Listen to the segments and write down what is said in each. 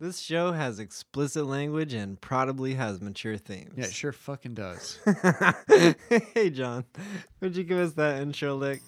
This show has explicit language and probably has mature themes. Yeah, it sure fucking does. hey, John, would you give us that intro lick?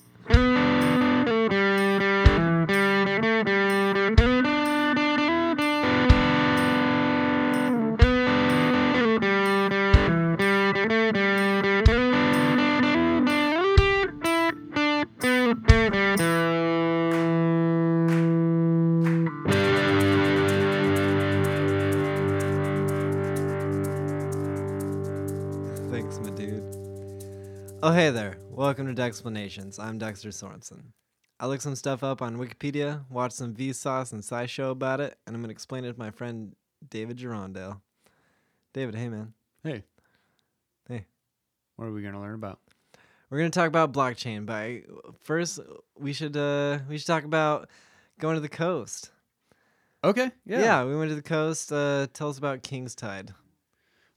Welcome to Dexplanations. I'm Dexter Sorensen. I looked some stuff up on Wikipedia, watched some Vsauce and SciShow about it, and I'm going to explain it to my friend David Gerondale. David, hey, man. hey. Hey. What are we gonna learn about? We're going to talk about blockchain, but I, first we should uh we should talk about going to the coast. Okay. Yeah. Yeah. we went to the coast. Uh tell us about King's Tide.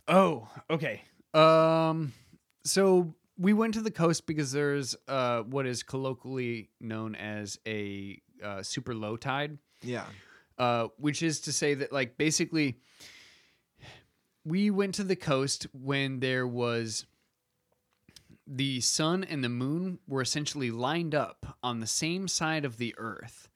Oh, okay. Um so we went to the coast because there's uh what is colloquially known as a uh, super low tide. Yeah. uh, which is to say that like basically we went to the coast when there was the sun and the moon were essentially lined up on the same side of the earth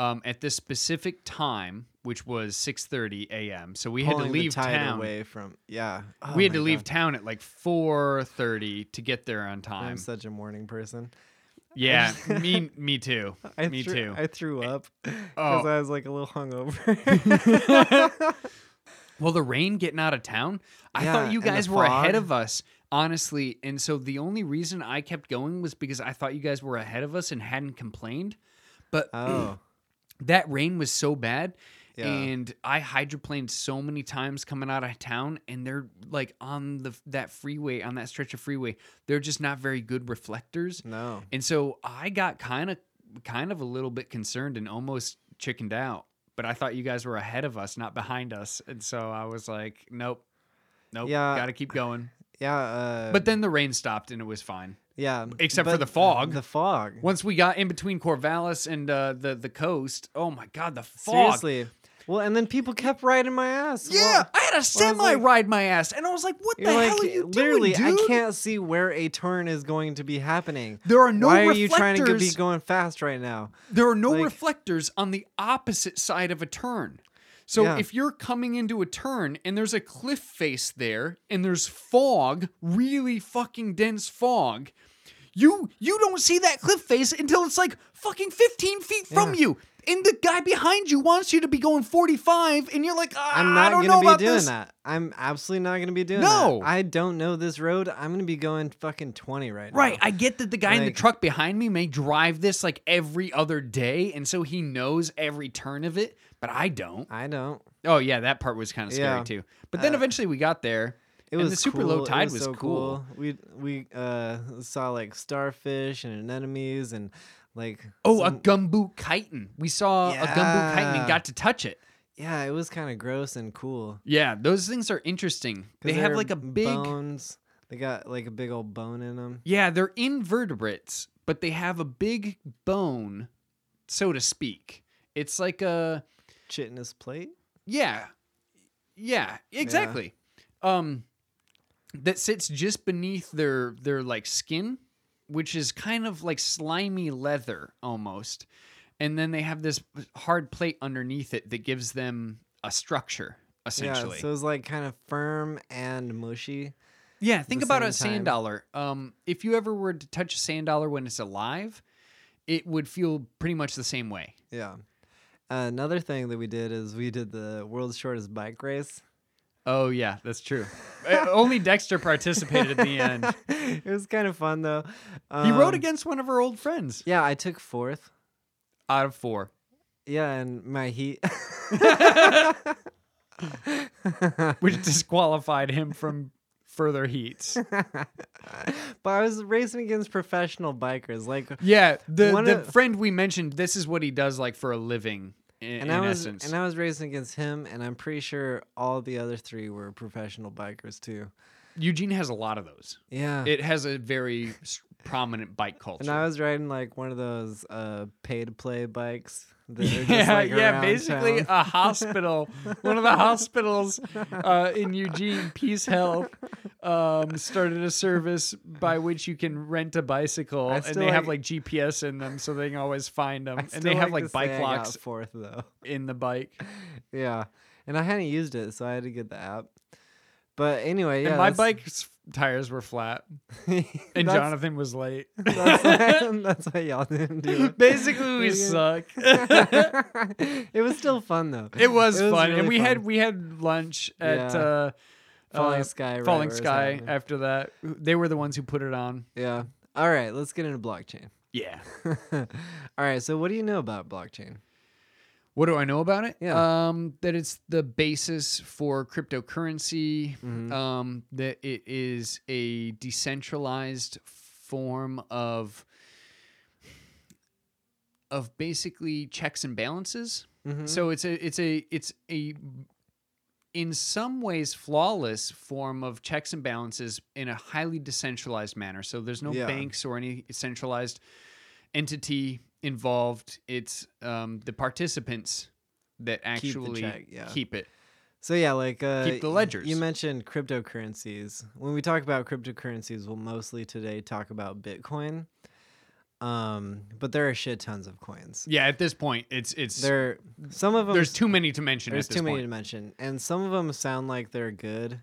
um, at this specific time which was 6.30 a.m so we had to Pulling leave town away from yeah. Oh we had to leave God. town at like 4.30 to get there on time I'm such a morning person. yeah me me too I me threw, too I threw up because Oh. I was like a little hungover. Well, the rain getting out of town, I Yeah, thought you guys were ahead of us, honestly. And so the only reason I kept going was because I thought you guys were ahead of us and hadn't complained. But oh, that rain was so bad. Yeah. And I hydroplaned so many times coming out of town, and they're like on the that freeway, on that stretch of freeway, they're just not very good reflectors. no. And so I got kind of kind of a little bit concerned and almost chickened out. But I thought you guys were ahead of us, not behind us. And so I was like, nope. Nope. Yeah. Got to keep going. Yeah. Uh, But then the rain stopped and it was fine. Yeah. except for the fog. The fog. Once we got in between Corvallis and uh, the the coast, oh my god, the fog. Seriously. Well, and then people kept riding my ass. Yeah, Well, I had a semi like- ride my ass, and I was like, "What the like, hell are you literally, doing, dude?" I can't see where a turn is going to be happening. There are no Why are you trying to be going fast right now? There are no Like- reflectors on the opposite side of a turn. So Yeah. if you're coming into a turn and there's a cliff face there and there's fog, really fucking dense fog, you you don't see that cliff face until it's like fucking 15 feet from Yeah. you. And the guy behind you wants you to be going 45 and you're like, ah, I'm I not going to be doing this. that. I'm absolutely not going to be doing that. No. that. I don't know this road. I'm going to be going fucking 20 right now. Right, I get that the guy in the truck behind me may drive this like every other day, and so he knows every turn of it, but I don't. I don't. Oh yeah, that part was kind of scary Yeah. too. But then Uh, eventually we got there. It And was the super cool. low It tide was so cool. We we uh saw like starfish and anemones and like Oh, a some- gumboot chiton. We saw a gumboot chiton Yeah. and got to touch it. yeah, it was kind of gross and cool. Yeah, those things are interesting. They have they're like a big bones. They got like a big old bone in them. Yeah, they're invertebrates, but they have a big bone, so to speak. It's like a Chitinous plate. Yeah. Yeah, exactly. Um that sits just beneath their their like skin, which is kind of like slimy leather almost. And then they have this hard plate underneath it that gives them a structure essentially. Yeah, so it's like kind of firm and mushy. Yeah, think about a time. sand dollar. Um, if you ever were to touch a sand dollar when it's alive, it would feel pretty much the same way. Yeah. Another thing that we did is we did the world's shortest bike race. Oh yeah, that's true. Uh, Only Dexter participated at the end. it was kind of fun though. He rode Um, against one of our old friends Yeah, I took fourth. out of four. Yeah, and my heat. which disqualified him from further heats. but I was racing against professional bikers, like, Yeah, the the of- friend we mentioned, this is what he does like for a living. In, and I was essence, and I was racing against him, and I'm pretty sure all the other three were professional bikers too. Eugene has a lot of those. Yeah. It has a very prominent bike culture. and I was riding like one of those uh, pay to play bikes. That are just, yeah, like, yeah, basically town. a hospital. One of the hospitals uh, in Eugene, Peace Health, um, started a service by which you can rent a bicycle, and they have like- like GPS in them, so they can always find them. And they have like bike locks fourth though. in the bike. Yeah, and I hadn't used it, so I had to get the app. But anyway, yeah, and my bike's tires were flat, and Jonathan was late. That's why, that's why y'all didn't do it. Basically, we suck. it was still fun though. It was, It was fun, really and we had we had lunch at Yeah. uh, Falling uh, Sky. right Falling Sky. After that, they were the ones who put it on. Yeah. All right, let's get into blockchain. Yeah. All right, so what do you know about blockchain? What do I know about it? Yeah. Um, that it's the basis for cryptocurrency. Mhm. Um, that it is a decentralized form of of basically checks and balances. Mhm. So it's a it's a it's a in some ways flawless form of checks and balances in a highly decentralized manner. So there's no Yeah. banks or any centralized entity involved. It's um, the participants that Keep actually check, yeah. keep it. So yeah, like uh, Keep the ledgers. You mentioned cryptocurrencies. When we talk about cryptocurrencies, we'll mostly today talk about Bitcoin. Um, but there are shit tons of coins. Yeah, at this point, it's it's There, some of them. there's too many to mention. There's at this too many to mention, and some of them sound like they're good,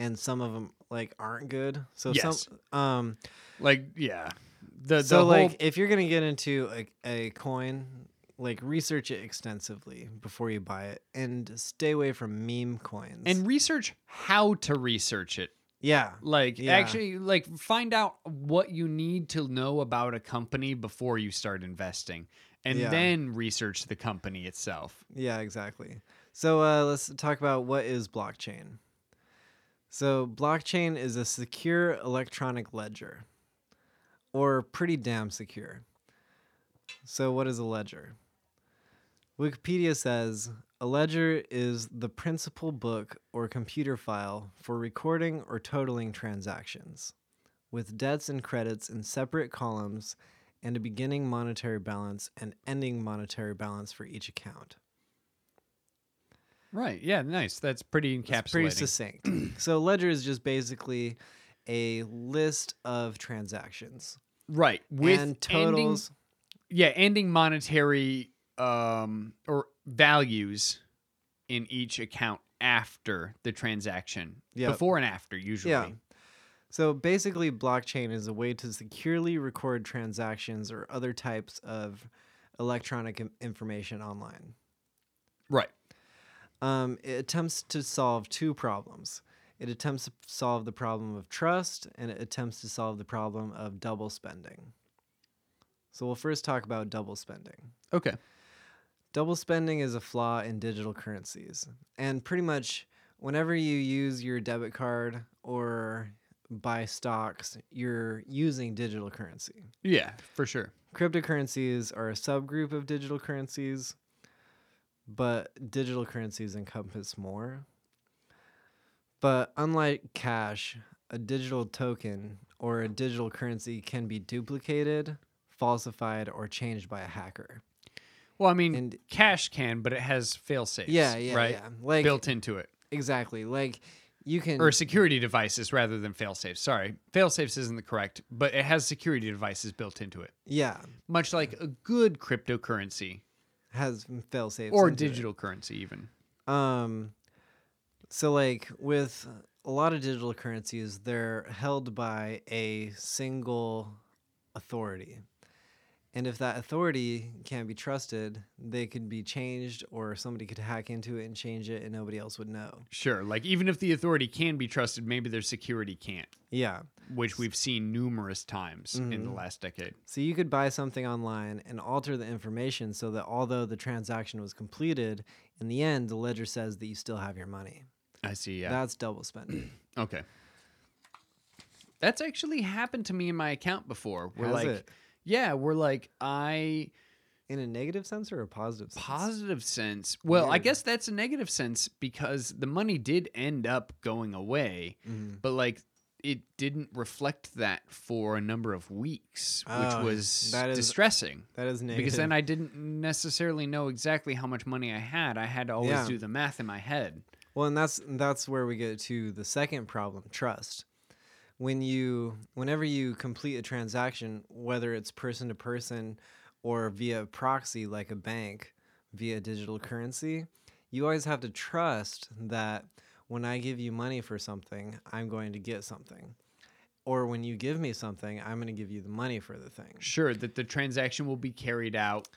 and some of them like aren't good. So Yes. some, um, Like yeah, the the so whole like if you're gonna get into a, a coin, like research it extensively before you buy it, and stay away from meme coins. and research how to research it. Yeah, Like Yeah. actually like find out what you need to know about a company before you start investing and Yeah. then research the company itself. Yeah, exactly. So uh, let's talk about what is blockchain. So blockchain is a secure electronic ledger, or pretty damn secure. So what is a ledger? Wikipedia says a ledger is the principal book or computer file for recording or totaling transactions, with debts and credits in separate columns and a beginning monetary balance and ending monetary balance for each account. Right. Yeah, nice. That's pretty encapsulating. pretty succinct. so ledger is just basically a list of transactions right. With and ending totals. yeah, ending monetary um or values in each account after the transaction. Before and after usually. Yeah. So basically, blockchain is a way to securely record transactions or other types of electronic information online. Right. Um, it attempts to solve two problems. It attempts to solve the problem of trust, and it attempts to solve the problem of double spending. So we'll first talk about double spending. Okay. Double spending is a flaw in digital currencies. And pretty much whenever you use your debit card or buy stocks, you're using digital currency. Yeah, for sure. Cryptocurrencies are a subgroup of digital currencies, but digital currencies encompass more. But unlike cash, a digital token or a digital currency can be duplicated, falsified, or changed by a hacker. Well, I mean, And- cash can, but it has fail safes. Yeah, yeah, right? yeah. Like Built into it. exactly. Like you can Or security devices rather than fail safes. Sorry. Fail safes isn't the correct, but it has security devices built into it. yeah, Much like a good cryptocurrency has fail safes or into it. digital currency even. Um, so like with a lot of digital currencies, they're held by a single authority. And if that authority can't be trusted, they could be changed or somebody could hack into it and change it and nobody else would know. Sure. Like even if the authority can be trusted, maybe their security can't, Yeah. which we've seen numerous times in the Mhm. last decade. So you could buy something online and alter the information so that although the transaction was completed, in the end the ledger says that you still have your money. I see. Yeah. That's double spending. okay. That's actually happened to me in my account before. We're Has like, it? Yeah, we're like, I in a negative sense or a positive sense? Positive sense. Well, I guess that's a negative sense because the money did end up going away, Mhm. but like it didn't reflect that for a number of weeks, which Oh, was that is distressing. That is negative. Because then I didn't necessarily know exactly how much money I had. I had to always Yeah. do the math in my head. Well, and that's that's where we get to the second problem, trust. When you whenever you complete a transaction, whether it's person to person or via proxy like a bank, via digital currency, you always have to trust that when I give you money for something, I'm going to get something. Or when you give me something, I'm going to give you the money for the thing. Sure, that the transaction will be carried out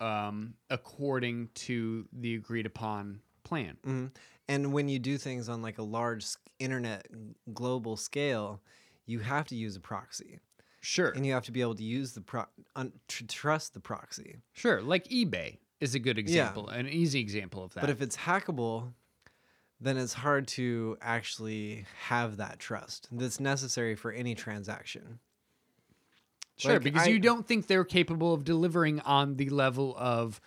um, according to the agreed upon plan. hmm And when you do things on like a large internet global scale, you have to use a proxy. Sure, and you have to be able to use the pro un, tr- trust the proxy. sure. Like eBay is a good example, an easy example of that. But if it's hackable, then it's hard to actually have that trust that's necessary for any transaction. Sure, Like, because I- you don't think they're capable of delivering on the level of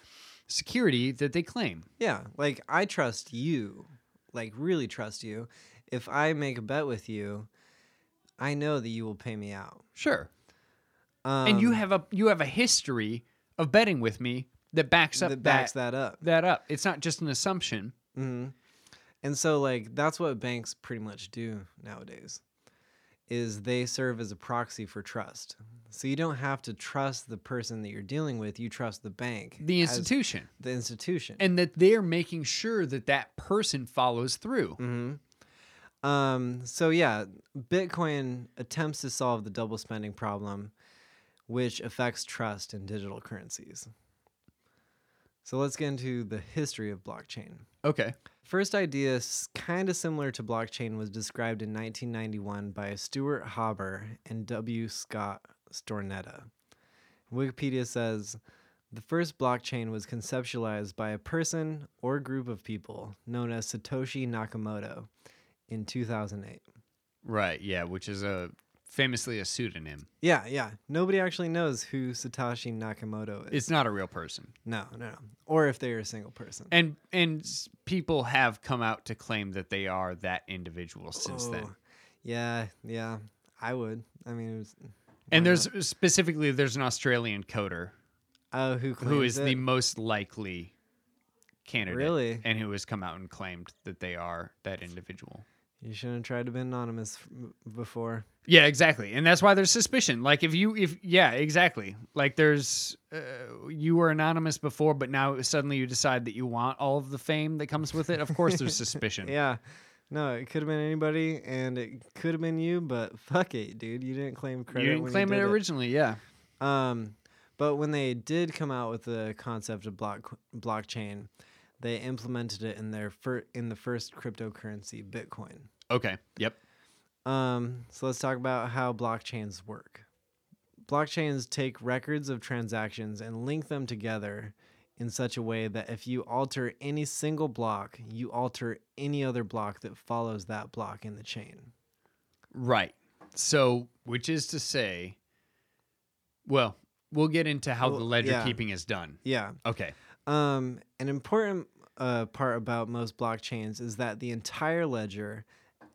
security that they claim. Yeah, like I trust you, like really trust you. If I make a bet with you, I know that you will pay me out. Sure. Um, and you have a you have a history of betting with me that backs up that backs that, that up. that up. It's not just an assumption. hmm And so like that's what banks pretty much do nowadays is they serve as a proxy for trust. So you don't have to trust the person that you're dealing with, you trust the bank. The institution. the institution. And that they're making sure that that person follows through. hmm Um so yeah, Bitcoin attempts to solve the double spending problem which affects trust in digital currencies. So let's get into the history of blockchain. Okay. First idea, kind of similar to blockchain, was described in 1991 by Stuart Haber and W. Scott Stornetta. Wikipedia says the first blockchain was conceptualized by a person or group of people known as Satoshi Nakamoto in 2008. Right, yeah, which is a famously a pseudonym. Yeah, yeah. Nobody actually knows who Satoshi Nakamoto is. It's not a real person. no, no, no. Or if they're a single person. And and people have come out to claim that they are that individual since then. Oh, Yeah, yeah. I would. I mean, it was, And there's not? specifically there's an Australian coder oh, who who is the most likely candidate Really? and who has come out and claimed that they are that individual. You shouldn't have tried to be anonymous before. Yeah, exactly. And that's why there's suspicion. Like if you if yeah, exactly. Like there's uh, you were anonymous before but now suddenly you decide that you want all of the fame that comes with it. Of course there's suspicion. Yeah. No, it could have been anybody, and it could have been you, but fuck it, dude. You didn't claim credit. you didn't when claim you it did originally, yeah. Um, but when they did come out with the concept of block blockchain, they implemented it in their fir- in the first cryptocurrency, Bitcoin. Okay. Yep. Um, so let's talk about how blockchains work. Blockchains take records of transactions and link them together in such a way that if you alter any single block, you alter any other block that follows that block in the chain. Right. So, which is to say, well, we'll get into how the ledger yeah. keeping is done. Yeah. Okay. Um, an important uh, part about most blockchains is that the entire ledger,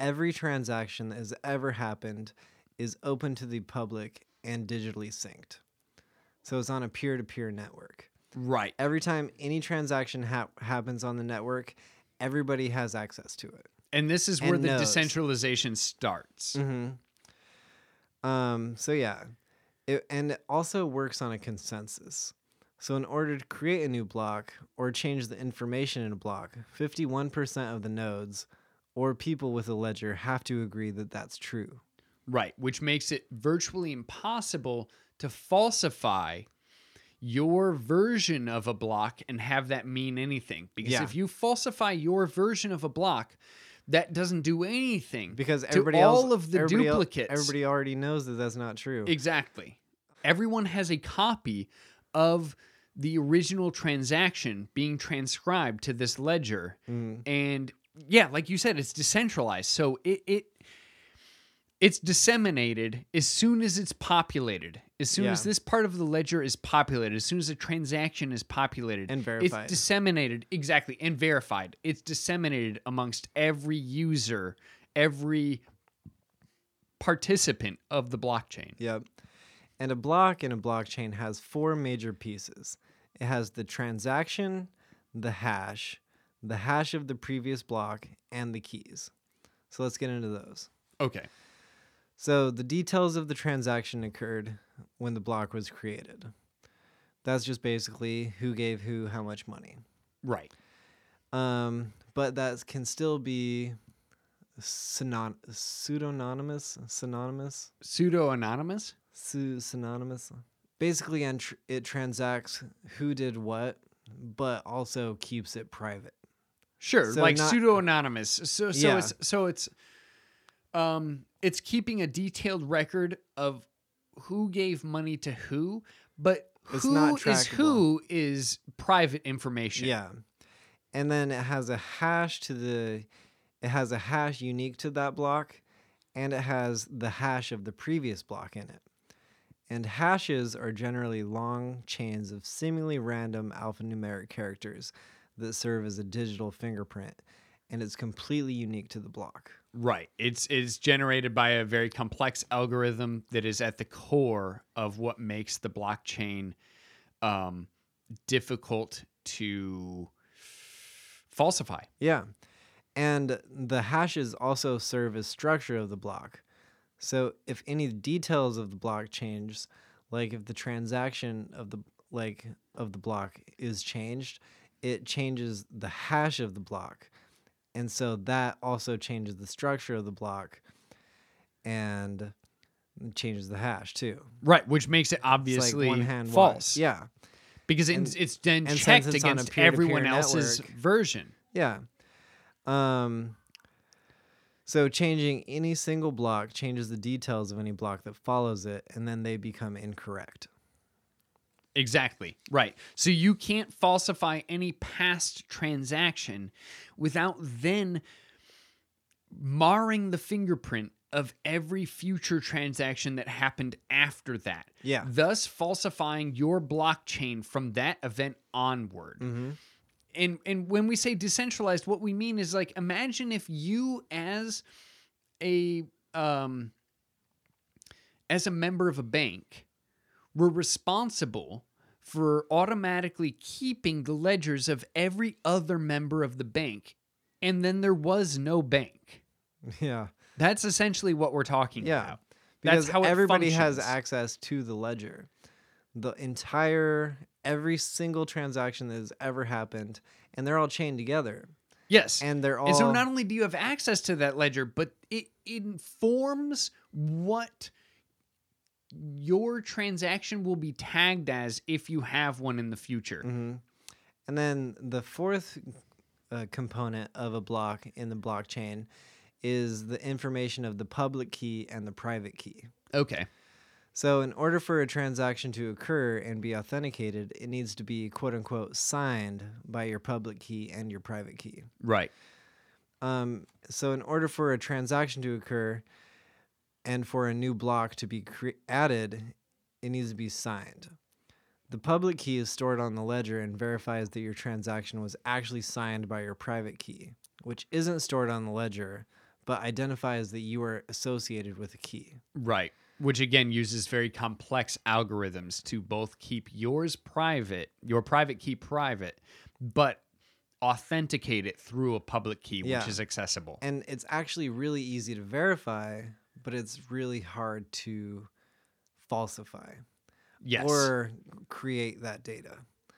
every transaction that has ever happened, is open to the public and digitally synced. So it's on a peer to peer network. Right. Every time any transaction hap happens on the network, everybody has access to it. And this is where the knows. decentralization starts. Mm-hmm. Um, so yeah, it, and it also works on a consensus. So in order to create a new block or change the information in a block, 51% of the nodes or people with a ledger have to agree that that's true. Right. Which makes it virtually impossible to falsify your version of a block and have that mean anything. Because Yeah. if you falsify your version of a block, that doesn't do anything. Because everybody all else, of the everybody duplicates. everybody already knows that that's not true. Exactly. Everyone has a copy of the original transaction being transcribed to this ledger. Mm. And yeah, like you said, it's decentralized. So it, it it's disseminated as soon as it's populated. As soon as this part of the ledger is populated, as soon as a transaction is populated And verified. it's disseminated exactly and verified. It's disseminated amongst every user, every participant of the blockchain. Yep. And a block in a blockchain has four major pieces. It has the transaction, the hash, the hash of the previous block, and the keys. So let's get into those. Okay. So the details of the transaction occurred when the block was created. That's just basically who gave who how much money. Right. Um, but that can still be synon- pseudonymous, synonymous, Pseudo anonymous? Su- synonymous. Basically, it transacts who did what, but also keeps it private. Sure, So like not- pseudo anonymous. So so Yeah. it's so it's um it's keeping a detailed record of who gave money to who, but it's who not is who is private information. Yeah. And then it has a hash to the it has a hash unique to that block and it has the hash of the previous block in it. And hashes are generally long chains of seemingly random alphanumeric characters that serve as a digital fingerprint and it's completely unique to the block. Right. It's it's generated by a very complex algorithm that is at the core of what makes the blockchain um, difficult to falsify. Yeah. And the hashes also serve as structure of the block. So if any details of the block change, like if the transaction of the like of the block is changed, it changes the hash of the block. And so that also changes the structure of the block and changes the hash too. Right, which makes it like obviously one hand wide. false. Yeah. Because And- it's, it's then checked it's against everyone else's network- version. Yeah. Um so changing any single block changes the details of any block that follows it and then they become incorrect. Exactly. Right. So you can't falsify any past transaction without then marring the fingerprint of every future transaction that happened after that. Yeah. Thus falsifying your blockchain from that event onward. Mhm. And and when we say decentralized what we mean is like imagine if you as a um as a member of a bank were responsible for automatically keeping the ledgers of every other member of the bank and then there was no bank Yeah. that's essentially what we're talking Yeah. about Because That's how everybody has access to the ledger. The entire every single transaction that has ever happened and they're all chained together. yes And they're all And so not only do you have access to that ledger, but it informs what your transaction will be tagged as if you have one in the future. Mhm. And then the fourth uh, component of a block in the blockchain is the information of the public key and the private key. Okay. So, in order for a transaction to occur and be authenticated, it needs to be quote unquote signed by your public key and your private key. Right. Um, so, in order for a transaction to occur and for a new block to be cre- added, it needs to be signed. The public key is stored on the ledger and verifies that your transaction was actually signed by your private key, which isn't stored on the ledger, but identifies that you are associated with a key. Right. Which again uses very complex algorithms to both keep yours private, your private key private, but authenticate it through a public key, Yeah. which is accessible. And it's actually really easy to verify, but it's really hard to falsify yes. or create that data.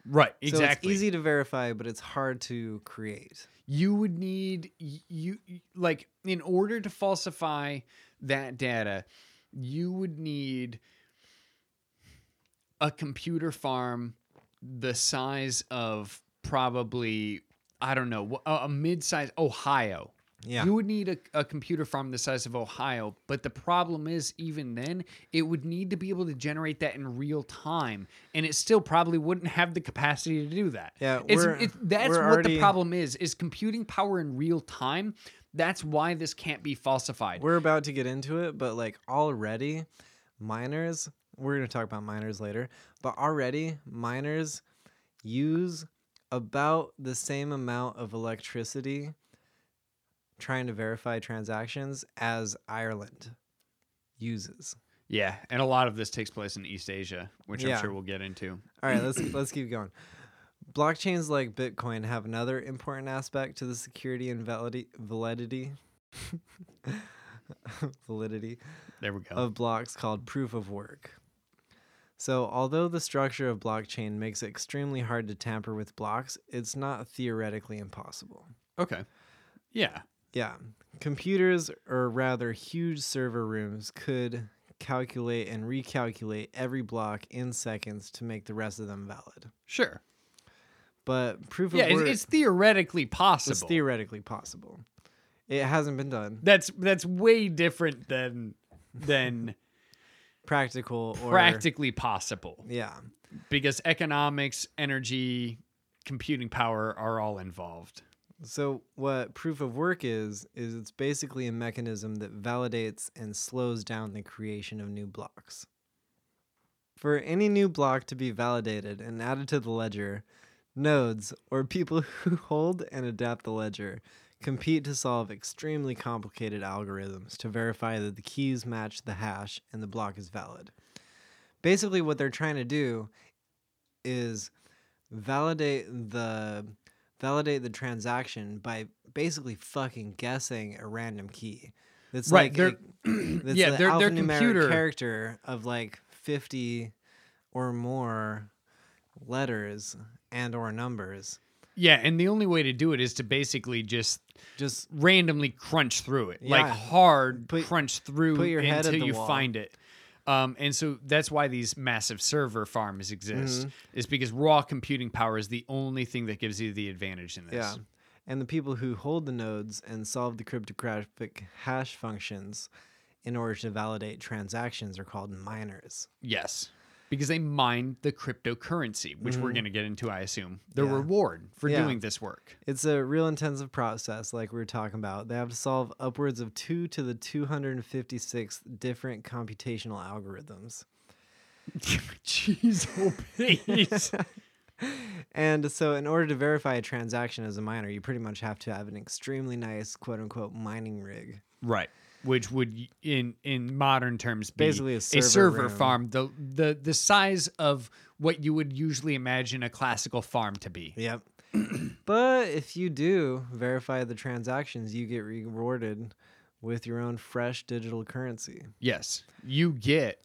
right. exactly. So it's easy to verify, but it's hard to create. you would need you like in order to falsify that data you would need a computer farm the size of probably i don't know a a mid-size ohio Yeah. You would need a, a computer farm the size of Ohio, but the problem is, even then, it would need to be able to generate that in real time, and it still probably wouldn't have the capacity to do that. Yeah, it's, we're- it's that's we're what already- the problem is: is computing power in real time. That's why this can't be falsified. We're about to get into it, but like already, miners, we're going to talk about miners later, but already miners use about the same amount of electricity trying to verify transactions as Ireland uses. yeah, and a lot of this takes place in East Asia, which Yeah. I'm sure we'll get into. All right, let's let's keep going. Blockchains like Bitcoin have another important aspect to the security and validity validity validity There we go. of blocks called proof of work. So, although the structure of blockchain makes it extremely hard to tamper with blocks, it's not theoretically impossible. okay. Yeah. Yeah, computers, or rather huge server rooms, could calculate and recalculate every block in seconds to make the rest of them valid. Sure. But proof Yeah, of it's, work it's theoretically possible. It's theoretically possible. It hasn't been done. that's that's way different than than Practical or practically possible Yeah. because economics, energy, computing power are all involved. So what proof of work is is it's basically a mechanism that validates and slows down the creation of new blocks. For any new block to be validated and added to the ledger, nodes or people who hold and adapt the ledger compete to solve extremely complicated algorithms to verify that the keys match the hash and the block is valid. Basically what they're trying to do is validate the validate the transaction by basically fucking guessing a random key. That's Right, like a, that's yeah, the their- their alphanumeric computer- character of like 50 or more letters and or numbers. Yeah, and the only way to do it is to basically just Just randomly crunch through it, like hard Put- crunch through put your until you wall. find it. Um, and so that's why these massive server farms exist, Mm-hmm. is because raw computing power is the only thing that gives you the advantage in this. yeah. And the people who hold the nodes and solve the cryptographic hash functions in order to validate transactions are called miners. Yes. Because they mine the cryptocurrency, which we're going to get into, I assume. The Mm-hmm. Yeah. reward for Yeah. doing this work. It's a real intensive process, like we were talking about. They have to solve upwards of two to the 256 different computational algorithms. Jeez, oh, please. And so, in order to verify a transaction as a miner, you pretty much have to have an extremely nice quote unquote mining rig. right. Which would, in in modern terms, be Basically a a server server room. farm, the, the the size of what you would usually imagine a classical farm to be. Yep. but if you do verify the transactions, you get rewarded with your own fresh digital currency. Yes, you get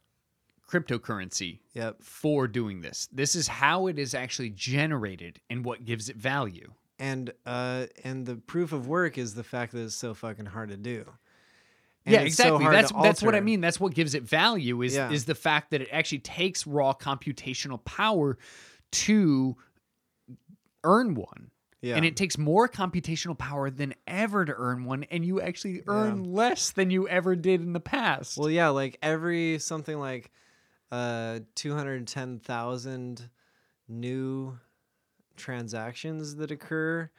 cryptocurrency Yep. for doing this. This is how it is actually generated and what gives it value. And uh and the proof of work is the fact that it's so fucking hard to do. And yeah, it's so exactly. that's that's what I mean. That's what gives it value is Yeah. is the fact that it actually takes raw computational power to earn one. Yeah. And it takes more computational power than ever to earn one, and you actually earn less than you ever did in the past. Well, yeah, like every something like uh 210,000 new transactions that occur,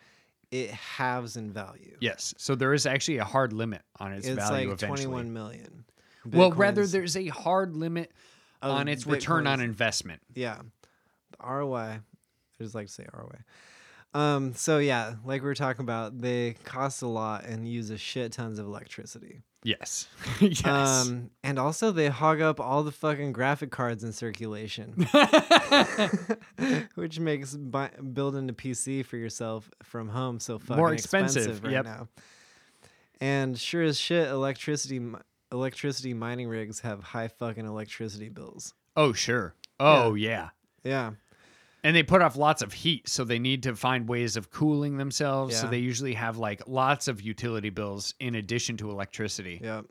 it halves in value. yes. So there is actually a hard limit on its, it's value like eventually. 21 million. well, rather there's a hard limit on its return on investment. Yeah. The ROI. I just like to say ROI. Um, so yeah, like we were talking about, they cost a lot and use a shit tons of electricity. Yes. yes. Um, and also they hog up all the fucking graphic cards in circulation, which makes buy, building a PC for yourself from home so fucking More expensive, right yep. now. And sure as shit, electricity electricity mining rigs have high fucking electricity bills. oh, sure. Oh, yeah. Yeah. And they put off lots of heat, so they need to find ways of cooling themselves. So they usually have like lots of utility bills in addition to electricity. Yep.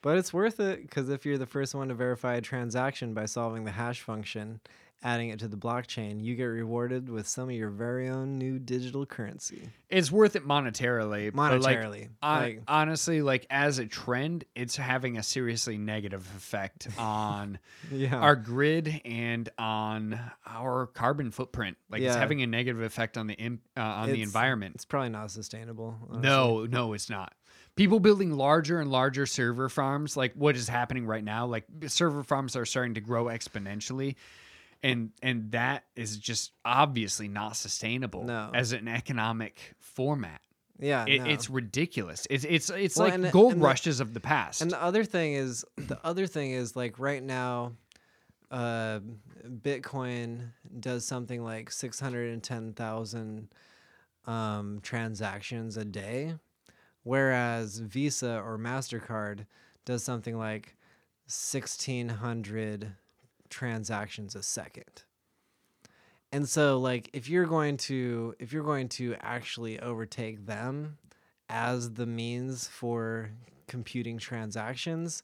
But it's worth it because if you're the first one to verify a transaction by solving the hash function, adding it to the blockchain, you get rewarded with some of your very own new digital currency. It's worth it monetarily. like, Monetarily. hon- like, honestly, like as a trend, it's having a seriously negative effect on yeah. our grid and on our carbon footprint. Like it's having a negative effect on the uh, on the environment. it's probably not sustainable. honestly. No, no, it's not. People building larger and larger server farms, like what is happening right now, like server farms are starting to grow exponentially. And and that is just obviously not sustainable No. as an economic format. Yeah. It, no. It's ridiculous. It's it's it's Well, like and gold and the- rushes of the past. And the other thing is, the other thing is like right now, uh, Bitcoin does something like six hundred and ten thousand um, transactions a day, whereas Visa or Mastercard does something like sixteen hundred transactions a second. And so like if you're going to if you're going to actually overtake them as the means for computing transactions,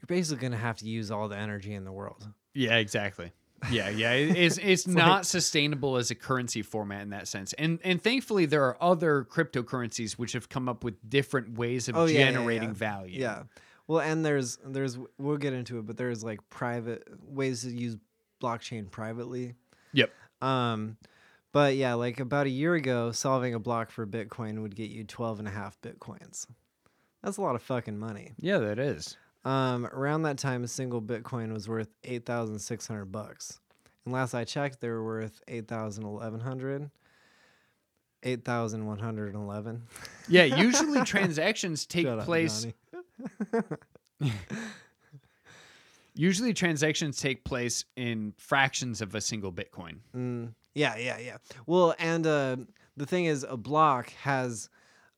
you're basically going to have to use all the energy in the world. Yeah, exactly. Yeah, yeah. it- It's it's, like- not sustainable as a currency format in that sense. And and thankfully there are other cryptocurrencies which have come up with different ways of Oh, yeah, yeah, generating yeah. value. Yeah. Well, and there's there's we'll get into it, but there's like private ways to use blockchain privately. Yep. Um but yeah, like about a year ago, solving a block for Bitcoin would get you 12 and a half Bitcoins. That's a lot of fucking money. Yeah, that is. Um, around that time, a single Bitcoin was worth eight thousand six hundred bucks, and last I checked, they were worth eight thousand eleven hundred. Eight thousand one hundred eleven. Yeah, usually transactions take place usually transactions take place in fractions of a single Bitcoin. Mm, yeah, yeah, yeah. Well, and uh, the thing is, a block has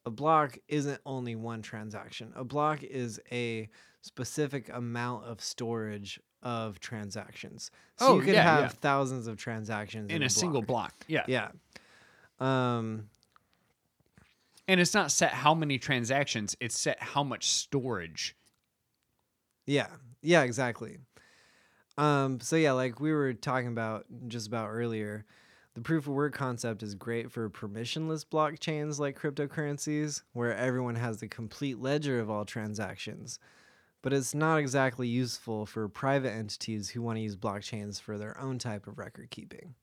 a block isn't only one transaction. A block is a specific amount of storage of transactions. So Oh, you could yeah, have yeah. thousands of transactions In a single block. Yeah. Yeah. Um. And it's not set how many transactions, it's set how much storage. Yeah. Yeah, exactly. Um, so yeah, like we were talking about just about earlier, the proof of work concept is great for permissionless blockchains like cryptocurrencies, where everyone has the complete ledger of all transactions. But it's not exactly useful for private entities who want to use blockchains for their own type of record keeping.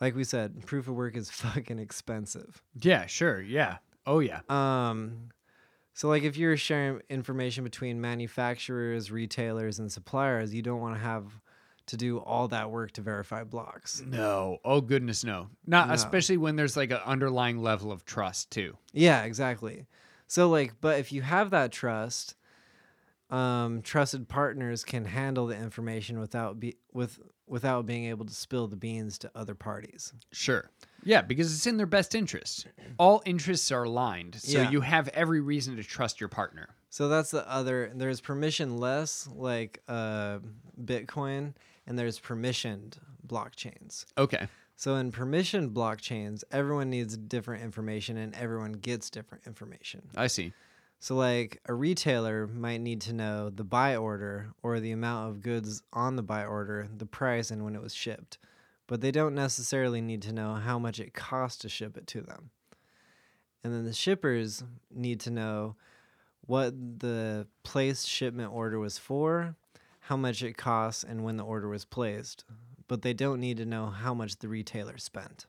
Like we said, proof of work is fucking expensive. Yeah, sure. Yeah. Oh yeah. Um, so like if you're sharing information between manufacturers, retailers, and suppliers, you don't want to have to do all that work to verify blocks. No. Oh goodness, no. Not No. especially when there's like an underlying level of trust too. Yeah, exactly. So like, but if you have that trust, um, trusted partners can handle the information without be with without being able to spill the beans to other parties. Sure. Yeah, because it's in their best interest. All interests are aligned, so Yeah. you have every reason to trust your partner. So that's the other. There's permissionless like uh, Bitcoin, and there's permissioned blockchains. Okay. So in permissioned blockchains, everyone needs different information and everyone gets different information. I see. So like a retailer might need to know the buy order or the amount of goods on the buy order, the price and when it was shipped. But they don't necessarily need to know how much it costs to ship it to them. And then the shippers need to know what the placed shipment order was for, how much it costs and when the order was placed, but they don't need to know how much the retailer spent.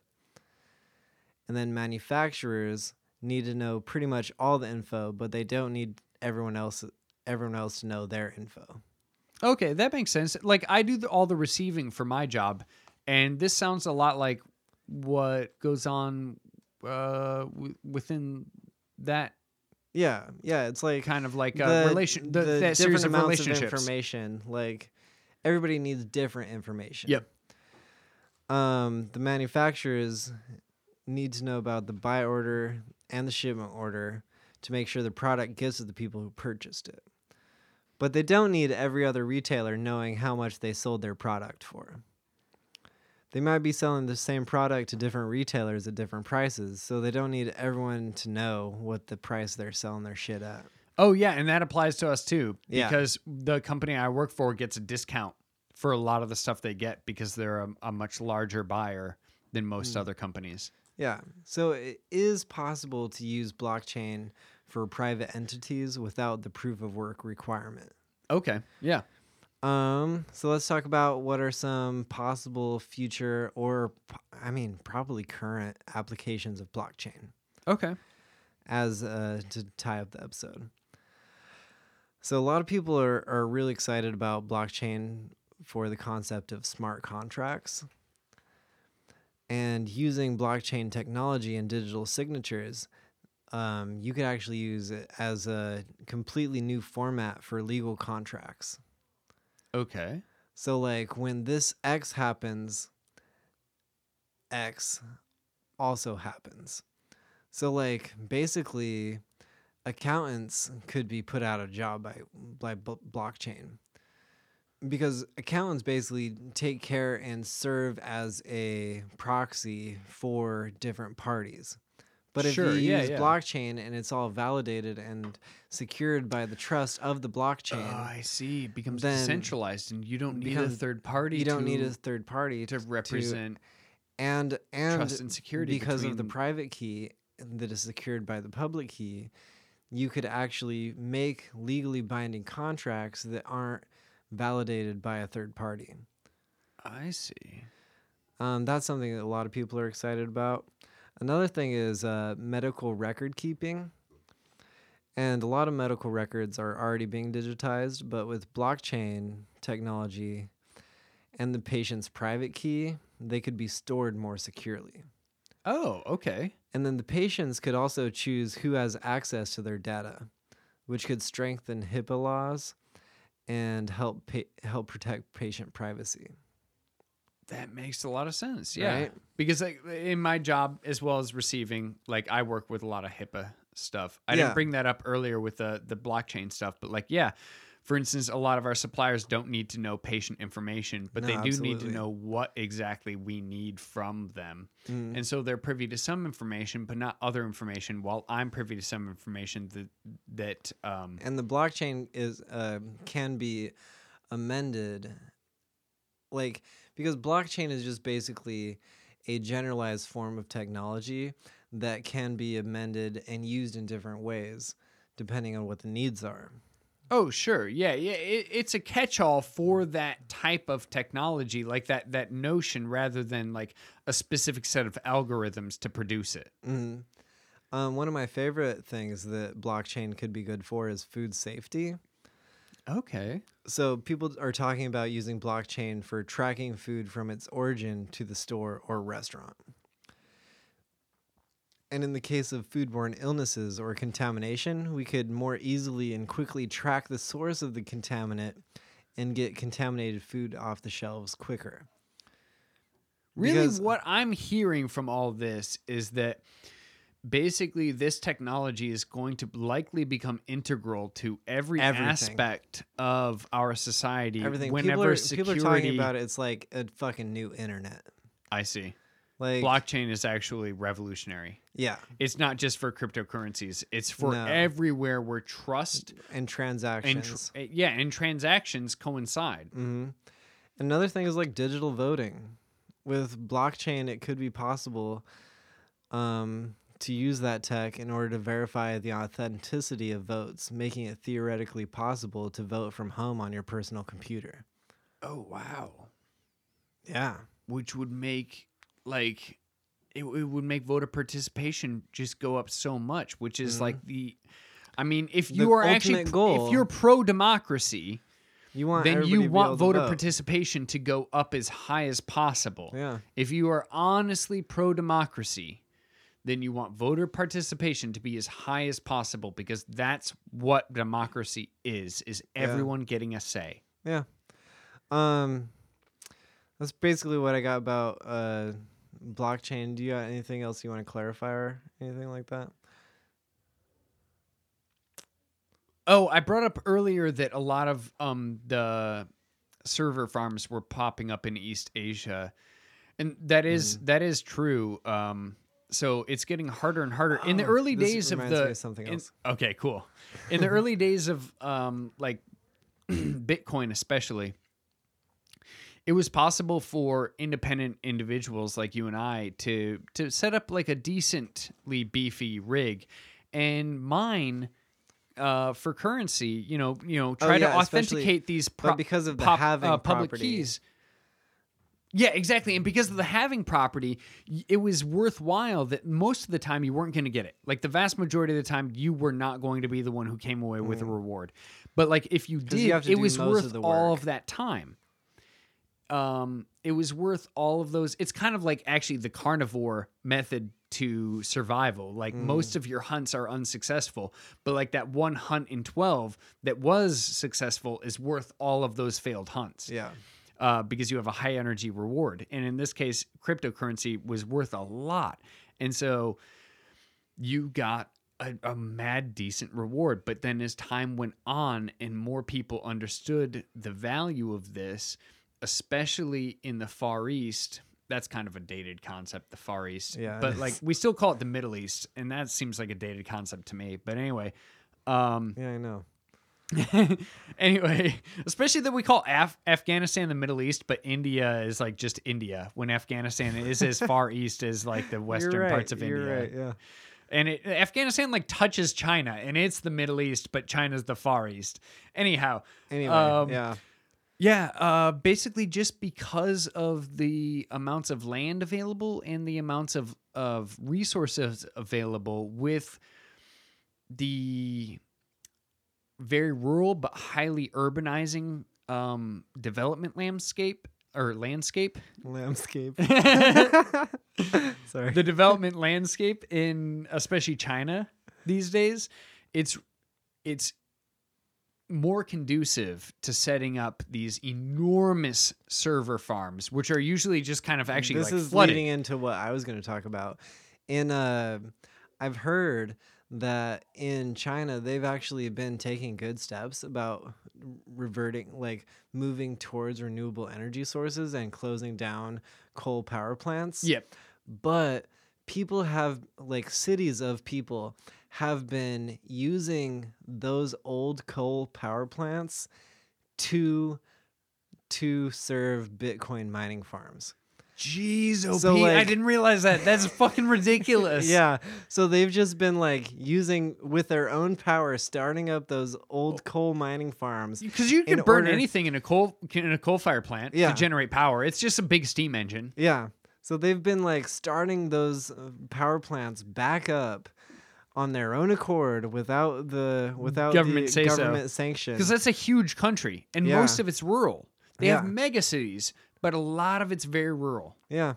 And then manufacturers need to know pretty much all the info, but they don't need everyone else everyone else to know their info. Okay, that makes sense. Like I do the, all the receiving for my job, and this sounds a lot like what goes on uh, w- within that Yeah, yeah, it's like kind of like a relation, the, that different series of amounts of information. Like everybody needs different information. Yep. Um, the manufacturers need to know about the buy order and the shipment order to make sure the product gets to the people who purchased it. But they don't need every other retailer knowing how much they sold their product for. They might be selling the same product to different retailers at different prices, so they don't need everyone to know what the price they're selling their shit at. Oh yeah, and that applies to us too Yeah. because the company I work for gets a discount for a lot of the stuff they get because they're a, a much larger buyer than most Mm. other companies. Yeah. So it is possible to use blockchain for private entities without the proof of work requirement. Okay. Yeah. Um, so let's talk about what are some possible future or I mean probably current applications of blockchain Okay. as uh, to tie up the episode. So a lot of people are, are really excited about blockchain for the concept of smart contracts. And using blockchain technology and digital signatures, um, you could actually use it as a completely new format for legal contracts. Okay. So like when this X happens, X also happens. So like basically accountants could be put out of job by by b- blockchain. Because accountants basically take care and serve as a proxy for different parties. But if Sure, you yeah, use yeah. blockchain and it's all validated and secured by the trust of the blockchain, Oh, I see. It becomes decentralized, and you don't need a third party. you don't need a third party to represent and and trust and security because of the private key that is secured by the public key you could actually make legally binding contracts that aren't validated by a third party I see. um, that's something that a lot of people are excited about another thing is uh, medical record keeping and a lot of medical records are already being digitized but with blockchain technology and the patient's private key they could be stored more securely Oh, okay. And then the patients could also choose who has access to their data, which could strengthen HIPAA laws and help pa- help protect patient privacy. That makes a lot of sense. Yeah. Right? Because like in my job as well as receiving, like I work with a lot of HIPAA stuff. I Yeah. didn't bring that up earlier with the the blockchain stuff, but like yeah, for instance, a lot of our suppliers don't need to know patient information, but No, they do need to know what exactly we need from them. Mm. And so they're privy to some information, but not other information. While I'm privy to some information that that um, And the blockchain is uh, can be amended, like because blockchain is just basically a generalized form of technology that can be amended and used in different ways depending on what the needs are. Oh, sure. Yeah, yeah. It, it's a catch-all for that type of technology, like that that notion, rather than like a specific set of algorithms to produce it. hmm Um, one of my favorite things that blockchain could be good for is food safety. Okay. So people are talking about using blockchain for tracking food from its origin to the store or restaurant. And in the case of foodborne illnesses or contamination, we could more easily and quickly track the source of the contaminant and get contaminated food off the shelves quicker. Really, Because- what I'm hearing from all this is that basically this technology is going to likely become integral to every Everything. aspect of our society. Everything Whenever people are, security, people are talking about it, it's like a fucking new internet. I see. Like Blockchain is actually revolutionary. yeah, It's not just for cryptocurrencies. It's for No. everywhere where trust and and transactions. tr- yeah, and transactions coincide. hmm Another thing is like digital voting. With blockchain, it could be possible um, to use that tech in order to verify the authenticity of votes, making it theoretically possible to vote from home on your personal computer. Oh wow. Yeah. Which would make like it, it would make voter participation just go up so much, which is like the I mean, if The you are actually goal. if you're pro democracy, You want then you want voter vote. participation to go up as high as possible. Yeah. If you are honestly pro democracy, then you want voter participation to be as high as possible because that's what democracy is is Yeah. everyone getting a say. Yeah. Um that's basically what I got about uh blockchain. Do you have anything else you want to clarify or anything like that? Oh, I brought up earlier that a lot of um the server farms were popping up in East Asia. And that is that is true. Um so it's getting harder and harder. In the Oh, early days of the of something in- else. okay, cool. In the early days of um like Bitcoin especially, it was possible for independent individuals like you and I to to set up like a decently beefy rig and mine uh, for currency, you know, you know, try Oh, yeah, to authenticate these but because of the halving public property. keys. Yeah, exactly. And because of the having property, it was worthwhile that most of the time you weren't going to get it. Like the vast majority of the time, you were not going to be the one who came away with a reward. But like if you did, Mm. you it was worth of all of that time. Um, it was worth all of those. It's kind of like actually the carnivore method to survival. Like Mm. most of your hunts are unsuccessful, but like that one hunt in 12 that was successful is worth all of those failed hunts Yeah. uh, because you have a high energy reward. And in this case, cryptocurrency was worth a lot. And so you got a, a mad decent reward. But then as time went on and more people understood the value of this, especially in the Far East, that's kind of a dated concept, the Far East. Yeah, But like we still call it the Middle East. And that seems like a dated concept to me. But anyway. Um, Yeah, I know. anyway, especially that we call Af- Afghanistan the Middle East, but India is like just India, when Afghanistan is as far east as like the western right, parts of India. right, yeah. And it, Afghanistan like touches China, and it's the Middle East, but China's the Far East. Anyhow, Anyway, Um, yeah. Yeah, uh, basically just because of the amounts of land available and the amounts of, of resources available with the very rural but highly urbanizing um, development landscape or landscape Landscape. Sorry the development landscape in especially China these days, it's it's more conducive to setting up these enormous server farms, which are usually just kind of actually this like is flooded. leading into what I was going to talk about. In uh, I've heard that in China they've actually been taking good steps about reverting, like moving towards renewable energy sources and closing down coal power plants. Yep. but people have like cities of people have been using those old coal power plants to to serve bitcoin mining farms Jeez, OP, So, I didn't realize that. That's fucking ridiculous. yeah so they've just been like using with their own power starting up those Oh. old coal mining farms Because you can burn order- anything in a coal in a coal fire plant Yeah. to generate power. It's just a big steam engine. Yeah. So they've been like starting those uh, power plants back up on their own accord without the without Government the say so. government sanction. Because that's a huge country, and Yeah. most of it's rural. They have Yeah. mega cities, but a lot of it's very rural. yeah.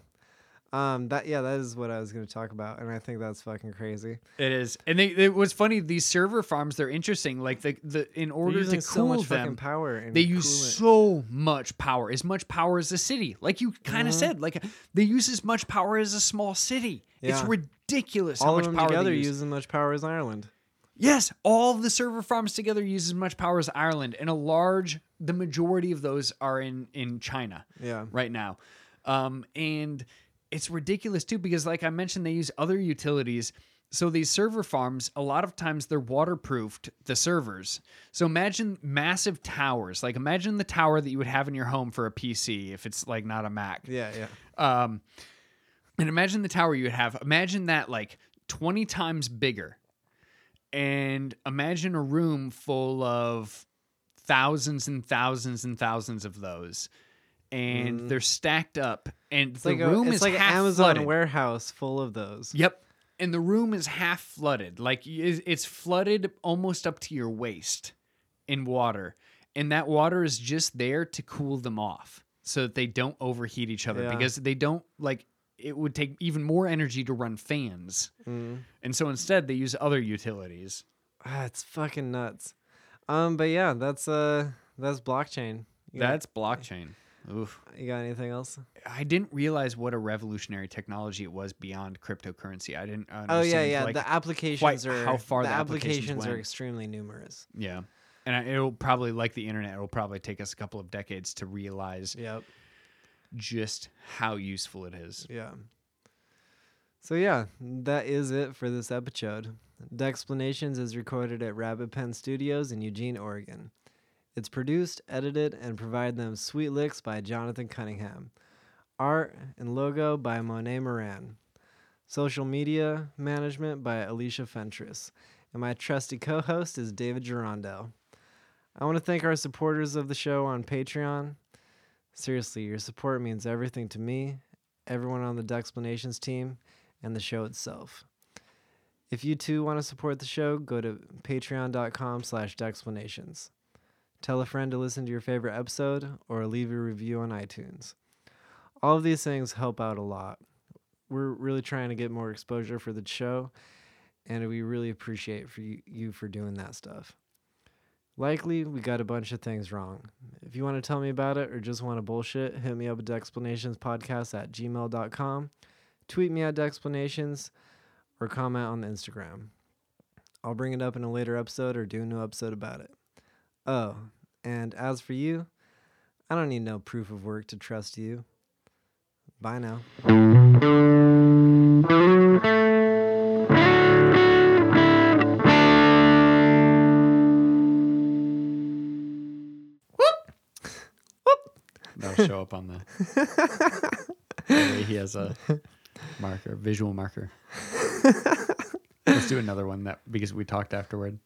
Um that yeah, that is what I was going to talk about and I think that's fucking crazy. It is, and they, it was funny. These server farms, they're interesting. Like the the in order to so cool much fucking them, power they use so much power, as much power as a city. Like you kind of Mhm. said, like they use as much power as a small city. It's Yeah. Ridiculous how all much of them power together they use. use as much power as Ireland. Yes, all of the server farms together use as much power as Ireland, and a large, the majority of those are in in China Yeah. right now. Um, and it's ridiculous too because, like I mentioned, they use other utilities. So these server farms, a lot of times they're waterproofed, the servers. So imagine massive towers. Like imagine the tower that you would have in your home for a PC if it's like not a Mac. Yeah, yeah. Um, and imagine the tower you would have. Imagine that like 20 times bigger. And imagine a room full of thousands and thousands and thousands of those. And Mm. they're stacked up. And It's the like room a, it's is like an half Amazon flooded. warehouse full of those. Yep. And the room is half flooded. Like it's flooded almost up to your waist in water. And that water is just there to cool them off so that they don't overheat each other Yeah. because they don't like it would take even more energy to run fans. Mm. And so instead they use other utilities. Ah, it's fucking nuts. Um but yeah, that's uh that's blockchain. You got- That's blockchain. Oof. you got anything else? I didn't realize what a revolutionary technology it was beyond cryptocurrency. I didn't understand Oh yeah, yeah. like, the applications are how far the, the applications applications are extremely numerous. Yeah. And it'll probably, like the internet, it'll probably take us a couple of decades to realize Yep. Just how useful it is. Yeah. So yeah, that is it for this episode. Dexplanations is recorded at Rabbit Pen Studios in Eugene, Oregon. It's produced, edited, and provided them sweet licks by Jonathan Cunningham. Art and logo by Monet Moran. Social media management by Alicia Fentress. And my trusty co host is David Gerondell. I want to thank our supporters of the show on Patreon. Seriously, your support means everything to me, everyone on the Dexplanations team, and the show itself. If you too want to support the show, go to patreon.com slash dexplanations. Tell a friend to listen to your favorite episode or leave a review on iTunes. All of these things help out a lot. We're really trying to get more exposure for the show, and we really appreciate for you, you for doing that stuff. Likely, we got a bunch of things wrong. If you want to tell me about it or just want to bullshit, hit me up at dexplanationspodcast at gmail.com, tweet me at dexplanations, or comment on the Instagram. I'll bring it up in a later episode or do a new episode about it. Oh, and as for you, I don't need no proof of work to trust you. Bye now. Show up on the. He has a marker, visual marker. Let's do another one that because we talked afterward.